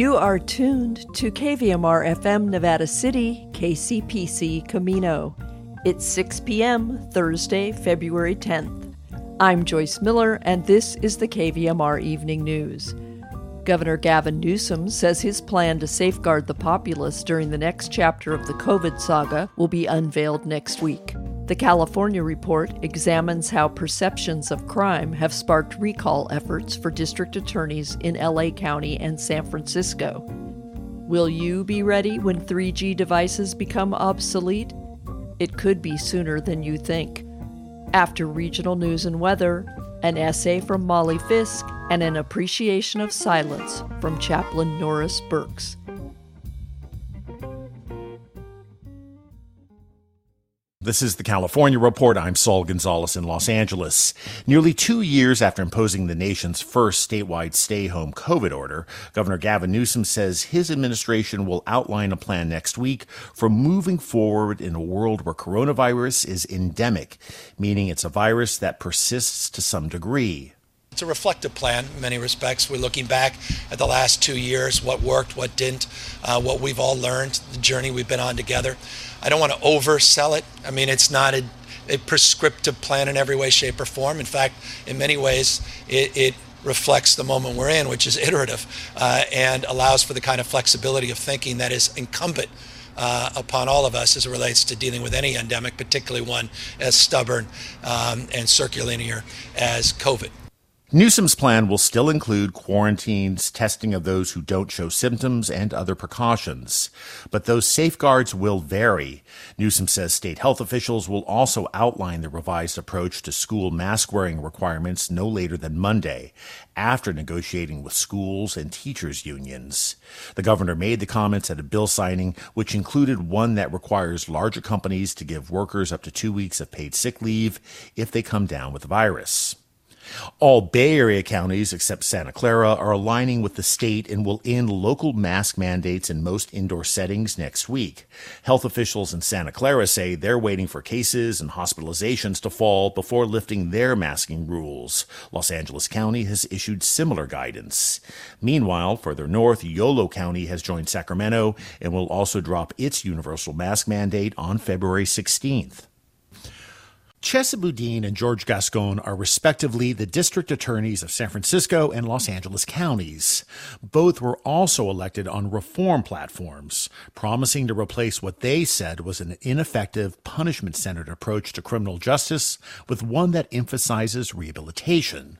You are tuned to KVMR FM Nevada City, KCPC Camino. It's 6 p.m., Thursday, February 10th. I'm Joyce Miller, and this is the KVMR Evening News. Governor Gavin Newsom says his plan to safeguard the populace during the next chapter of the COVID saga will be unveiled next week. The California report examines how perceptions of crime have sparked recall efforts for district attorneys in LA County and San Francisco. Will you be ready when 3G devices become obsolete? It could be sooner than you think. After regional news and weather, an essay from Molly Fisk, and an appreciation of silence from Chaplain Norris Burkes. This is the California Report. I'm Saul Gonzalez in Los Angeles. Nearly two years after imposing the nation's first statewide stay home COVID order, Governor Gavin Newsom says his administration will outline a plan next week for moving forward in a world where coronavirus is endemic, meaning it's a virus that persists to some degree. It's a reflective plan in many respects. We're looking back at the last two years, what worked, what didn't, uh, what we've all learned, the journey we've been on together. I don't want to oversell it. I mean, it's not a, a prescriptive plan in every way, shape, or form. In fact, in many ways, it, it reflects the moment we're in, which is iterative, uh, and allows for the kind of flexibility of thinking that is incumbent uh, upon all of us as it relates to dealing with any endemic, particularly one as stubborn um, and circular as COVID. Newsom's plan will still include quarantines, testing of those who don't show symptoms, and other precautions. But those safeguards will vary. Newsom says state health officials will also outline the revised approach to school mask wearing requirements no later than Monday, after negotiating with schools and teachers' unions. The governor made the comments at a bill signing, which included one that requires larger companies to give workers up to two weeks of paid sick leave if they come down with the virus. All Bay Area counties except Santa Clara are aligning with the state and will end local mask mandates in most indoor settings next week. Health officials in Santa Clara say they're waiting for cases and hospitalizations to fall before lifting their masking rules. Los Angeles County has issued similar guidance. Meanwhile, further north, Yolo County has joined Sacramento and will also drop its universal mask mandate on February 16th. Chesa Boudin and George Gascon are respectively the district attorneys of San Francisco and Los Angeles counties. Both were also elected on reform platforms, promising to replace what they said was an ineffective, punishment centered approach to criminal justice with one that emphasizes rehabilitation.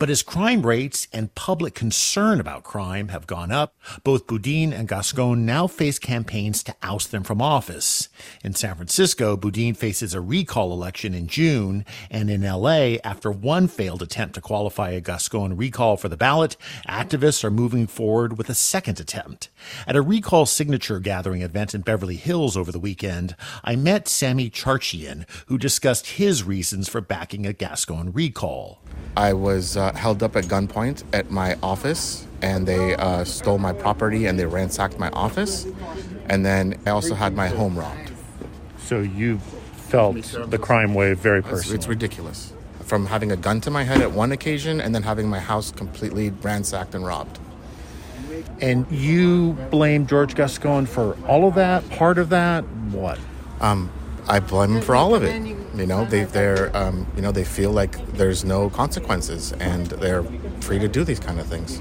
But as crime rates and public concern about crime have gone up, both Boudin and Gascon now face campaigns to oust them from office. In San Francisco, Boudin faces a recall election in June, and in LA, after one failed attempt to qualify a Gascon recall for the ballot, activists are moving forward with a second attempt. At a recall signature gathering event in Beverly Hills over the weekend, I met Sammy Charchian, who discussed his reasons for backing a Gascon recall. I was uh, held up at gunpoint at my office, and they uh, stole my property and they ransacked my office. And then I also had my home robbed. So you felt the crime wave very personally. It's, it's ridiculous. From having a gun to my head at one occasion and then having my house completely ransacked and robbed. And you blame George Gascon for all of that, part of that, what? Um, I blame him for all of it. You know, they they're um, you know they feel like there's no consequences and they're free to do these kind of things.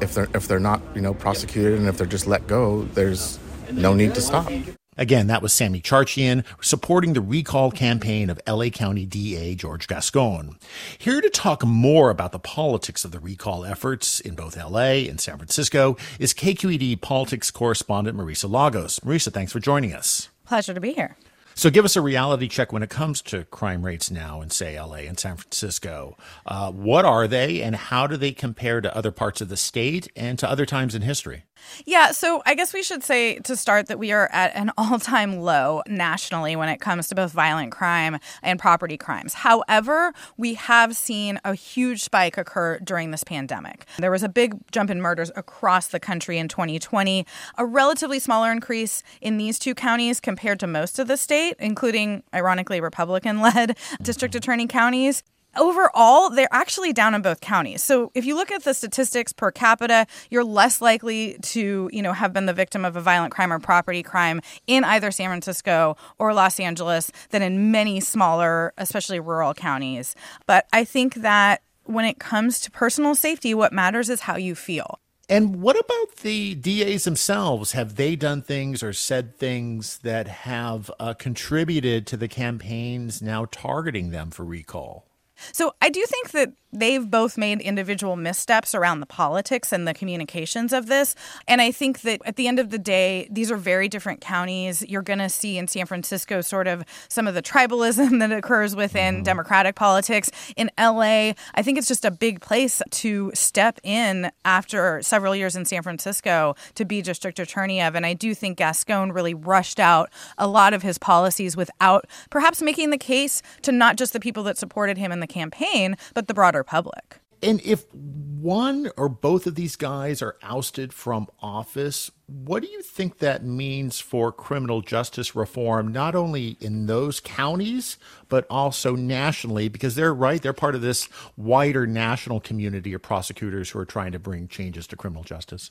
If they're if they're not you know prosecuted and if they're just let go, there's no need to stop. Again, that was Sammy Charchian supporting the recall campaign of LA County DA George Gascon. Here to talk more about the politics of the recall efforts in both LA and San Francisco is KQED politics correspondent Marisa Lagos. Marisa, thanks for joining us. Pleasure to be here. So, give us a reality check when it comes to crime rates now in, say, LA and San Francisco. Uh, what are they, and how do they compare to other parts of the state and to other times in history? Yeah, so I guess we should say to start that we are at an all time low nationally when it comes to both violent crime and property crimes. However, we have seen a huge spike occur during this pandemic. There was a big jump in murders across the country in 2020, a relatively smaller increase in these two counties compared to most of the state, including, ironically, Republican led district attorney counties. Overall, they're actually down in both counties. So if you look at the statistics per capita, you're less likely to, you know, have been the victim of a violent crime or property crime in either San Francisco or Los Angeles than in many smaller, especially rural counties. But I think that when it comes to personal safety, what matters is how you feel. And what about the DAs themselves? Have they done things or said things that have uh, contributed to the campaigns now targeting them for recall? So I do think that they've both made individual missteps around the politics and the communications of this. And I think that at the end of the day, these are very different counties. You're going to see in San Francisco sort of some of the tribalism that occurs within mm-hmm. Democratic politics. In LA, I think it's just a big place to step in after several years in San Francisco to be district attorney of. And I do think Gascon really rushed out a lot of his policies without perhaps making the case to not just the people that supported him in the campaign, but the broader public. And if one or both of these guys are ousted from office, what do you think that means for criminal justice reform, not only in those counties, but also nationally? Because they're right, they're part of this wider national community of prosecutors who are trying to bring changes to criminal justice.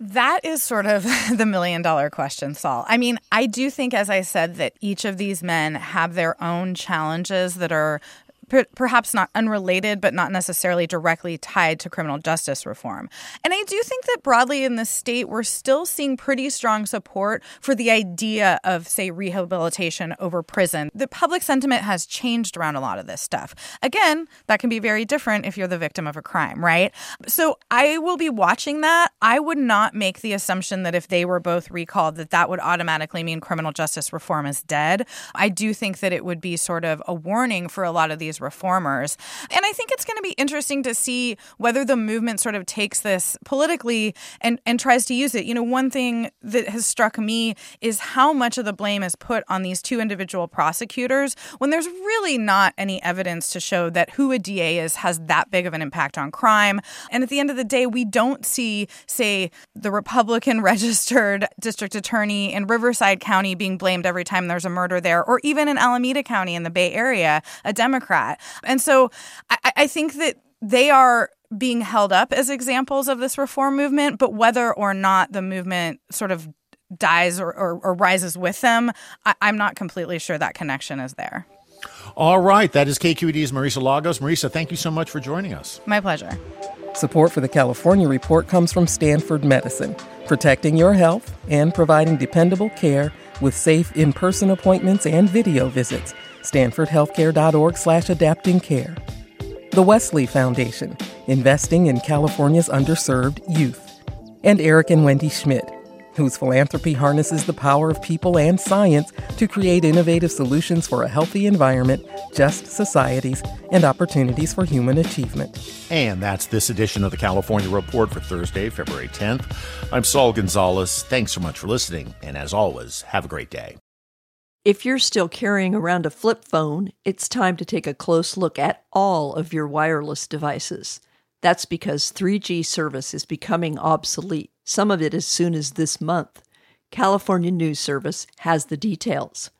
That is sort of the million dollar question, Saul. I mean, I do think, as I said, that each of these men have their own challenges that are per- perhaps not unrelated, but not necessarily directly tied to criminal justice reform. And I do think that broadly in the state, we're still seeing pretty strong support for the idea of, say, rehabilitation over prison. The public sentiment has changed around a lot of this stuff. Again, that can be very different if you're the victim of a crime, right? So I will be watching that. I would not make the assumption that if they were both recalled, that that would automatically mean criminal justice reform is dead. I do think that it would be sort of a warning for a lot of these reformers. And I think it's going to be interesting to see whether the movement sort of takes this politically and, and tries to use it. You know, one thing that has struck me is how much of the blame is put on these two individual prosecutors when there's really not any evidence to show that who a DA is has that big of an impact on crime. And at the end of the day, we don't see, say, the Republican registered district attorney in Riverside County being blamed every time there's a murder there, or even in Alameda County in the Bay Area, a Democrat that. And so I, I think that they are being held up as examples of this reform movement, but whether or not the movement sort of dies or, or, or rises with them, I, I'm not completely sure that connection is there. All right. That is KQED's Marisa Lagos. Marisa, thank you so much for joining us. My pleasure. Support for the California Report comes from Stanford Medicine, protecting your health and providing dependable care with safe in person appointments and video visits stanfordhealthcare.org slash adapting care. The Wesley Foundation, investing in California's underserved youth. And Eric and Wendy Schmidt, whose philanthropy harnesses the power of people and science to create innovative solutions for a healthy environment, just societies, and opportunities for human achievement. And that's this edition of the California Report for Thursday, February 10th. I'm Saul Gonzalez. Thanks so much for listening, and as always, have a great day. If you're still carrying around a flip phone, it's time to take a close look at all of your wireless devices. That's because 3G service is becoming obsolete, some of it as soon as this month. California News Service has the details.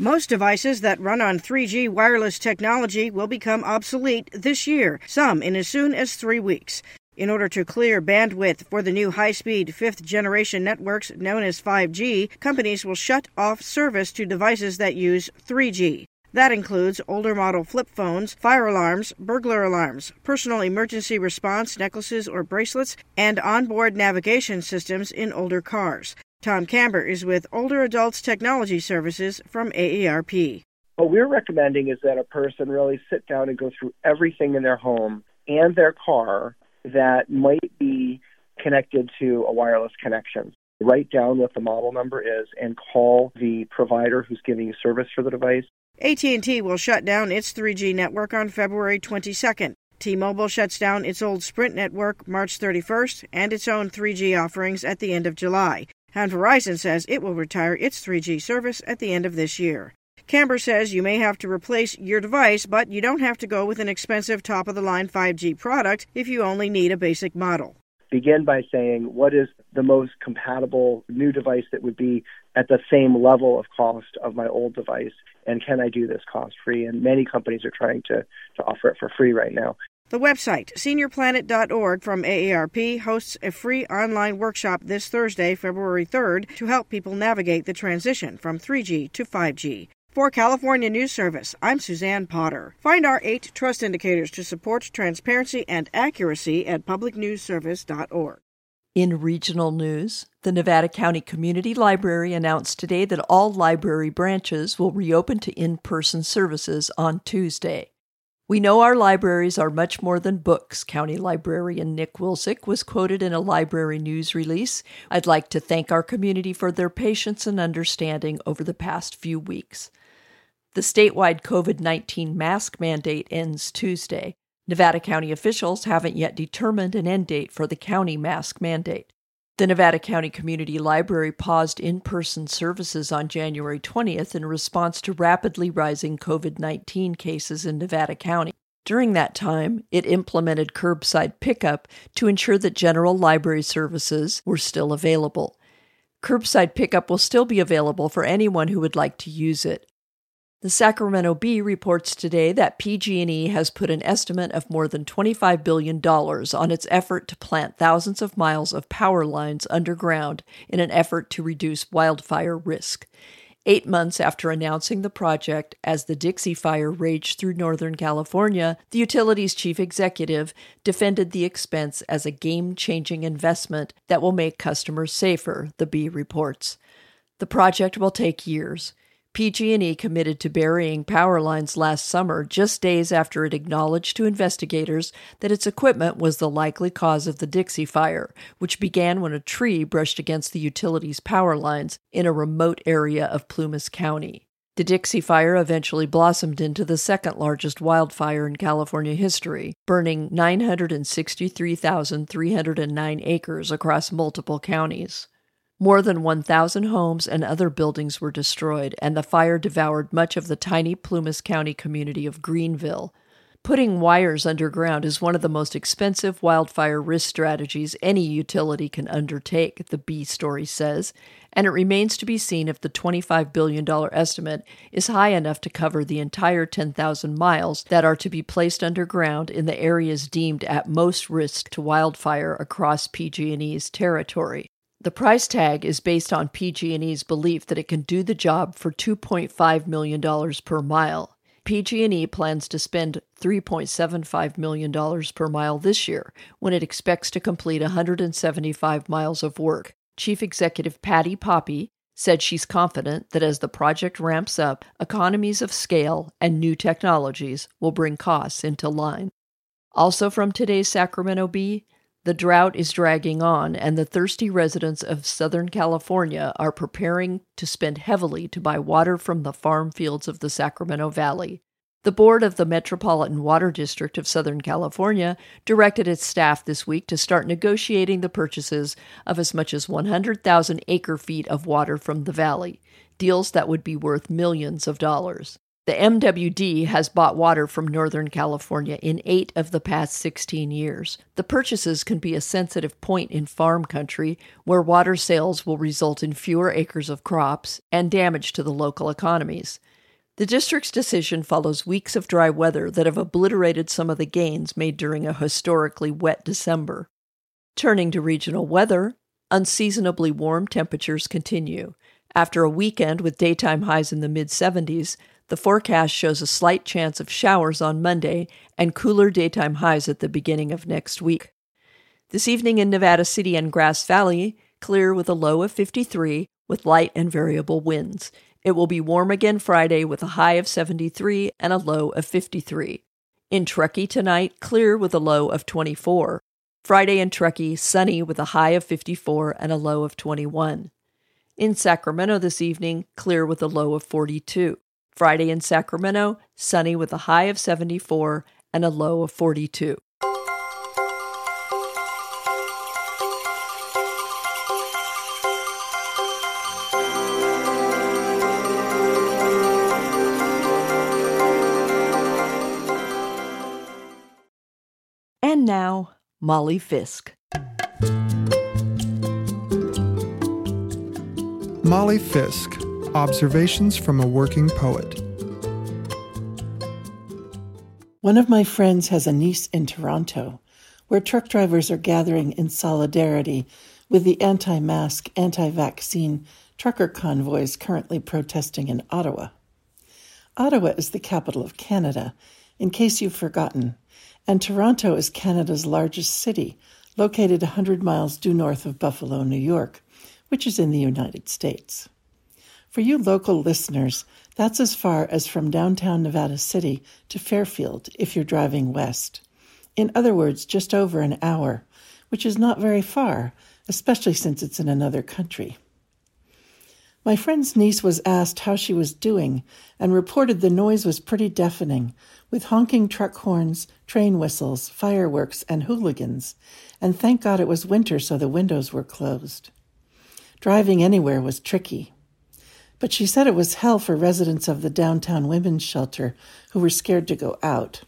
Most devices that run on 3G wireless technology will become obsolete this year, some in as soon as three weeks. In order to clear bandwidth for the new high speed fifth generation networks known as 5G, companies will shut off service to devices that use 3G. That includes older model flip phones, fire alarms, burglar alarms, personal emergency response necklaces or bracelets, and onboard navigation systems in older cars. Tom Kamber is with Older Adults Technology Services from AARP. What we're recommending is that a person really sit down and go through everything in their home and their car that might be connected to a wireless connection. Write down what the model number is and call the provider who's giving you service for the device. AT&T will shut down its 3G network on February 22nd. T-Mobile shuts down its old Sprint network March 31st and its own 3G offerings at the end of July. And Verizon says it will retire its 3G service at the end of this year. Kamber says you may have to replace your device, but you don't have to go with an expensive top of the line 5G product if you only need a basic model. Begin by saying what is the most compatible new device that would be at the same level of cost of my old device? And can I do this cost free? And many companies are trying to, to offer it for free right now. The website, seniorplanet.org from AARP, hosts a free online workshop this Thursday, February 3rd, to help people navigate the transition from 3G to 5G. For California News Service, I'm Suzanne Potter. Find our eight trust indicators to support transparency and accuracy at publicnewsservice.org. In regional news, the Nevada County Community Library announced today that all library branches will reopen to in person services on Tuesday. We know our libraries are much more than books, County Librarian Nick Wilczek was quoted in a library news release. I'd like to thank our community for their patience and understanding over the past few weeks. The statewide COVID 19 mask mandate ends Tuesday. Nevada County officials haven't yet determined an end date for the county mask mandate. The Nevada County Community Library paused in person services on January 20th in response to rapidly rising COVID 19 cases in Nevada County. During that time, it implemented curbside pickup to ensure that general library services were still available. Curbside pickup will still be available for anyone who would like to use it. The Sacramento Bee reports today that PG&E has put an estimate of more than $25 billion on its effort to plant thousands of miles of power lines underground in an effort to reduce wildfire risk. Eight months after announcing the project, as the Dixie Fire raged through Northern California, the utility's chief executive defended the expense as a game changing investment that will make customers safer, the Bee reports. The project will take years. PG&E committed to burying power lines last summer just days after it acknowledged to investigators that its equipment was the likely cause of the Dixie Fire, which began when a tree brushed against the utility's power lines in a remote area of Plumas County. The Dixie Fire eventually blossomed into the second largest wildfire in California history, burning 963,309 acres across multiple counties. More than 1,000 homes and other buildings were destroyed, and the fire devoured much of the tiny Plumas County community of Greenville. Putting wires underground is one of the most expensive wildfire risk strategies any utility can undertake, the Bee story says, and it remains to be seen if the $25 billion estimate is high enough to cover the entire 10,000 miles that are to be placed underground in the areas deemed at most risk to wildfire across PG&E's territory. The price tag is based on PG&E's belief that it can do the job for $2.5 million per mile. PG&E plans to spend $3.75 million per mile this year when it expects to complete 175 miles of work. Chief Executive Patti Poppe said she's confident that as the project ramps up, economies of scale and new technologies will bring costs into line. Also from today's Sacramento Bee, the drought is dragging on, and the thirsty residents of Southern California are preparing to spend heavily to buy water from the farm fields of the Sacramento Valley. The board of the Metropolitan Water District of Southern California directed its staff this week to start negotiating the purchases of as much as 100,000 acre feet of water from the valley, deals that would be worth millions of dollars. The MWD has bought water from Northern California in eight of the past 16 years. The purchases can be a sensitive point in farm country where water sales will result in fewer acres of crops and damage to the local economies. The district's decision follows weeks of dry weather that have obliterated some of the gains made during a historically wet December. Turning to regional weather, unseasonably warm temperatures continue. After a weekend with daytime highs in the mid 70s, the forecast shows a slight chance of showers on Monday and cooler daytime highs at the beginning of next week. This evening in Nevada City and Grass Valley, clear with a low of 53 with light and variable winds. It will be warm again Friday with a high of 73 and a low of 53. In Truckee tonight, clear with a low of 24. Friday in Truckee, sunny with a high of 54 and a low of 21. In Sacramento this evening, clear with a low of 42. Friday in Sacramento, sunny with a high of 74 and a low of 42. And now, Molly Fisk. Molly Fisk Observations from a Working Poet. One of my friends has a niece in Toronto where truck drivers are gathering in solidarity with the anti mask, anti vaccine trucker convoys currently protesting in Ottawa. Ottawa is the capital of Canada, in case you've forgotten, and Toronto is Canada's largest city, located 100 miles due north of Buffalo, New York, which is in the United States. For you local listeners, that's as far as from downtown Nevada City to Fairfield if you're driving west. In other words, just over an hour, which is not very far, especially since it's in another country. My friend's niece was asked how she was doing and reported the noise was pretty deafening, with honking truck horns, train whistles, fireworks, and hooligans, and thank God it was winter so the windows were closed. Driving anywhere was tricky. But she said it was hell for residents of the downtown women's shelter who were scared to go out,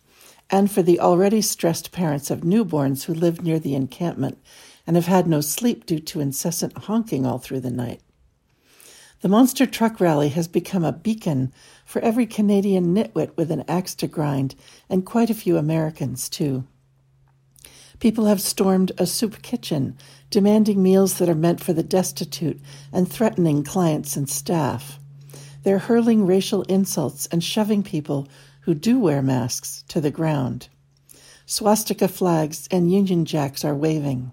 and for the already stressed parents of newborns who lived near the encampment and have had no sleep due to incessant honking all through the night. The monster truck rally has become a beacon for every Canadian nitwit with an axe to grind, and quite a few Americans, too. People have stormed a soup kitchen, demanding meals that are meant for the destitute and threatening clients and staff. They're hurling racial insults and shoving people who do wear masks to the ground. Swastika flags and Union Jacks are waving.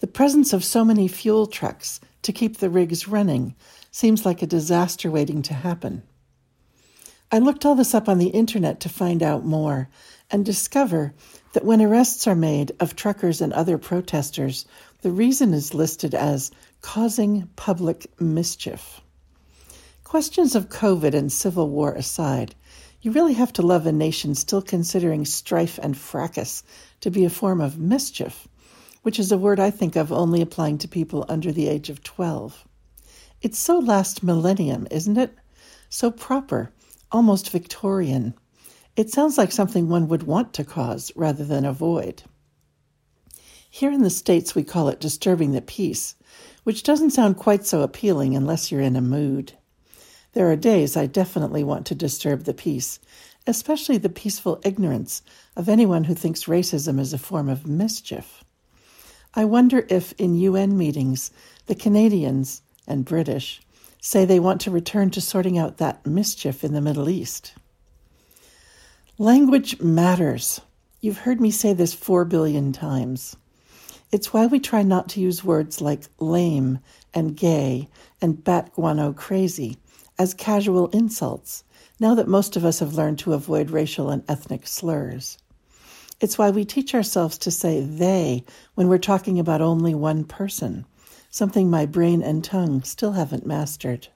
The presence of so many fuel trucks to keep the rigs running seems like a disaster waiting to happen. I looked all this up on the internet to find out more and discover that when arrests are made of truckers and other protesters, the reason is listed as causing public mischief. Questions of COVID and civil war aside, you really have to love a nation still considering strife and fracas to be a form of mischief, which is a word I think of only applying to people under the age of 12. It's so last millennium, isn't it? So proper, almost Victorian. It sounds like something one would want to cause rather than avoid. Here in the States, we call it disturbing the peace, which doesn't sound quite so appealing unless you're in a mood. There are days I definitely want to disturb the peace, especially the peaceful ignorance of anyone who thinks racism is a form of mischief. I wonder if in UN meetings the Canadians and British say they want to return to sorting out that mischief in the Middle East. Language matters. You've heard me say this four billion times. It's why we try not to use words like lame and gay and bat guano crazy as casual insults, now that most of us have learned to avoid racial and ethnic slurs. It's why we teach ourselves to say they when we're talking about only one person, something my brain and tongue still haven't mastered.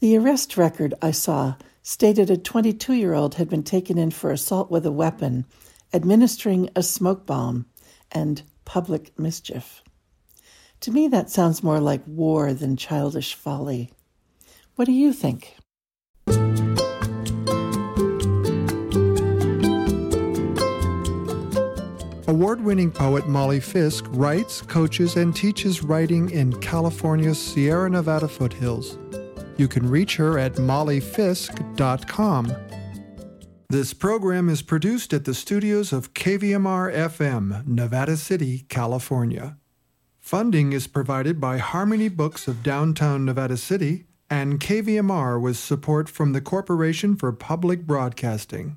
The arrest record I saw stated a 22 year old had been taken in for assault with a weapon, administering a smoke bomb, and public mischief. To me, that sounds more like war than childish folly. What do you think? Award winning poet Molly Fisk writes, coaches, and teaches writing in California's Sierra Nevada foothills. You can reach her at mollyfisk.com. This program is produced at the studios of KVMR FM, Nevada City, California. Funding is provided by Harmony Books of downtown Nevada City and KVMR with support from the Corporation for Public Broadcasting.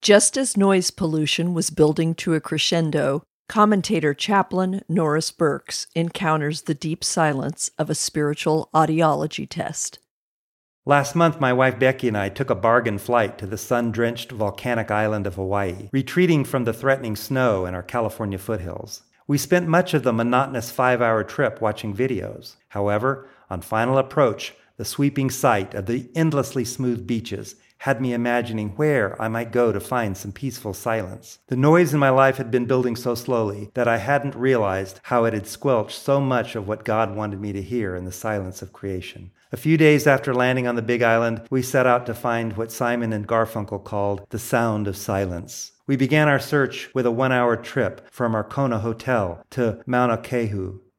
Just as noise pollution was building to a crescendo, Commentator chaplain Norris Burkes encounters the deep silence of a spiritual audiology test. Last month, my wife Becky and I took a bargain flight to the sun drenched volcanic island of Hawaii, retreating from the threatening snow in our California foothills. We spent much of the monotonous five hour trip watching videos. However, on final approach, the sweeping sight of the endlessly smooth beaches had me imagining where I might go to find some peaceful silence. The noise in my life had been building so slowly that I hadn't realized how it had squelched so much of what God wanted me to hear in the silence of creation. A few days after landing on the Big Island, we set out to find what Simon and Garfunkel called the sound of silence. We began our search with a one hour trip from our Kona hotel to Mauna Kea,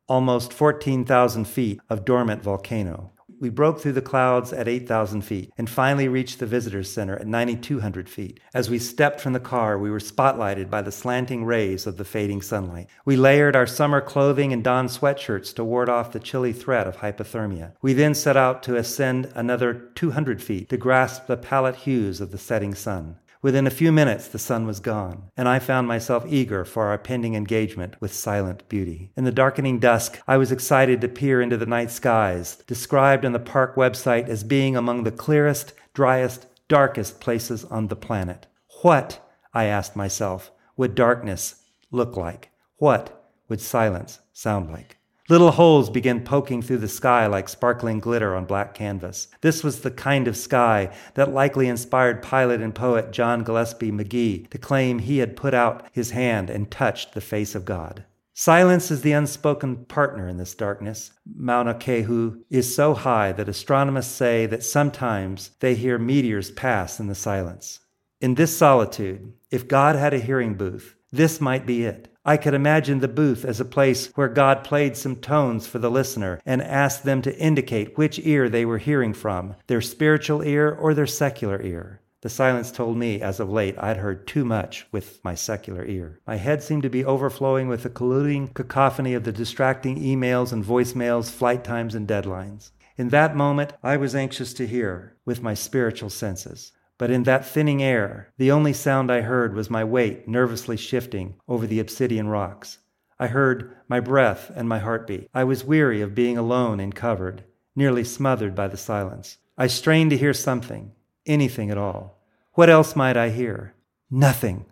almost 14,000 feet of dormant volcano. We broke through the clouds at 8,000 feet and finally reached the visitors center at 9,200 feet. As we stepped from the car, we were spotlighted by the slanting rays of the fading sunlight. We layered our summer clothing and donned sweatshirts to ward off the chilly threat of hypothermia. We then set out to ascend another 200 feet to grasp the pallid hues of the setting sun. Within a few minutes, the sun was gone, and I found myself eager for our pending engagement with silent beauty. In the darkening dusk, I was excited to peer into the night skies, described on the park website as being among the clearest, driest, darkest places on the planet. What, I asked myself, would darkness look like? What would silence sound like? Little holes began poking through the sky like sparkling glitter on black canvas. This was the kind of sky that likely inspired pilot and poet John Gillespie Magee to claim he had put out his hand and touched the face of God. Silence is the unspoken partner in this darkness. Mauna Kea is so high that astronomers say that sometimes they hear meteors pass in the silence. In this solitude, if God had a hearing booth, this might be it. I could imagine the booth as a place where God played some tones for the listener and asked them to indicate which ear they were hearing from, their spiritual ear or their secular ear. The silence told me, as of late, I'd heard too much with my secular ear. My head seemed to be overflowing with the colluding cacophony of the distracting emails and voicemails, flight times, and deadlines. In that moment, I was anxious to hear with my spiritual senses. But in that thinning air, the only sound I heard was my weight nervously shifting over the obsidian rocks. I heard my breath and my heartbeat. I was weary of being alone and covered, nearly smothered by the silence. I strained to hear something, anything at all. What else might I hear? Nothing.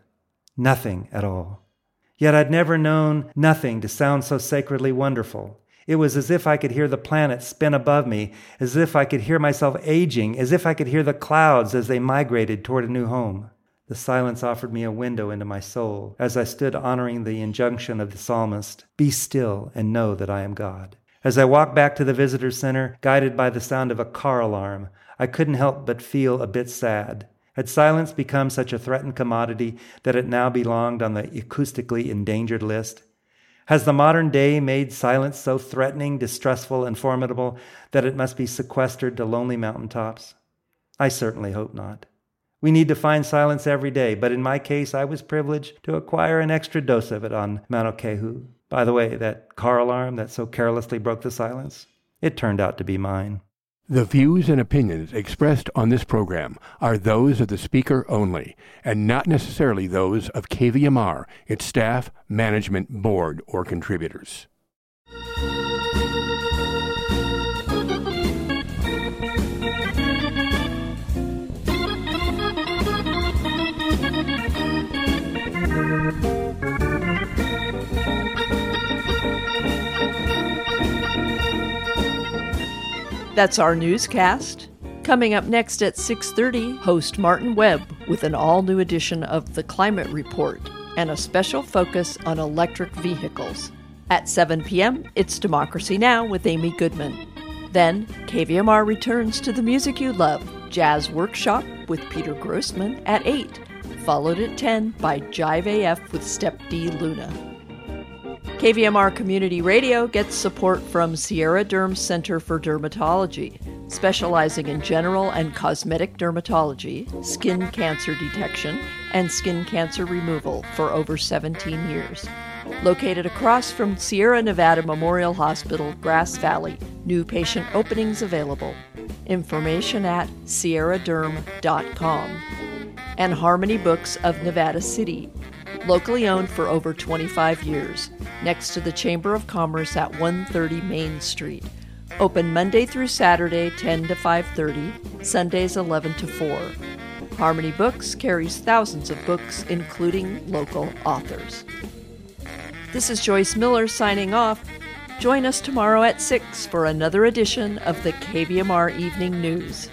Nothing at all. Yet I'd never known nothing to sound so sacredly wonderful. It was as if I could hear the planets spin above me, as if I could hear myself aging, as if I could hear the clouds as they migrated toward a new home. The silence offered me a window into my soul as I stood honoring the injunction of the psalmist Be still and know that I am God. As I walked back to the visitor center, guided by the sound of a car alarm, I couldn't help but feel a bit sad. Had silence become such a threatened commodity that it now belonged on the acoustically endangered list? Has the modern day made silence so threatening, distressful, and formidable that it must be sequestered to lonely mountaintops? I certainly hope not. We need to find silence every day, but in my case, I was privileged to acquire an extra dose of it on Kea. By the way, that car alarm that so carelessly broke the silence, it turned out to be mine. The views and opinions expressed on this program are those of the speaker only, and not necessarily those of KVMR, its staff, management, board, or contributors. That's our newscast. Coming up next at 6:30, host Martin Webb with an all-new edition of The Climate Report and a special focus on electric vehicles. At 7 p.m., it's Democracy Now! with Amy Goodman. Then, KVMR returns to the music you love, Jazz Workshop with Peter Grossman at 8, followed at 10 by Jive AF with Step D Luna. KVMR Community Radio gets support from Sierra Derm Center for Dermatology, specializing in general and cosmetic dermatology, skin cancer detection, and skin cancer removal for over 17 years. Located across from Sierra Nevada Memorial Hospital, Grass Valley, new patient openings available. Information at sierraderm.com. And Harmony Books of Nevada City, locally owned for over 25 years, next to the Chamber of Commerce at 130 Main Street. Open Monday through Saturday 10 to 5:30, Sundays 11 to 4. Harmony Books carries thousands of books including local authors. This is Joyce Miller signing off. Join us tomorrow at 6 for another edition of the KVMR Evening News.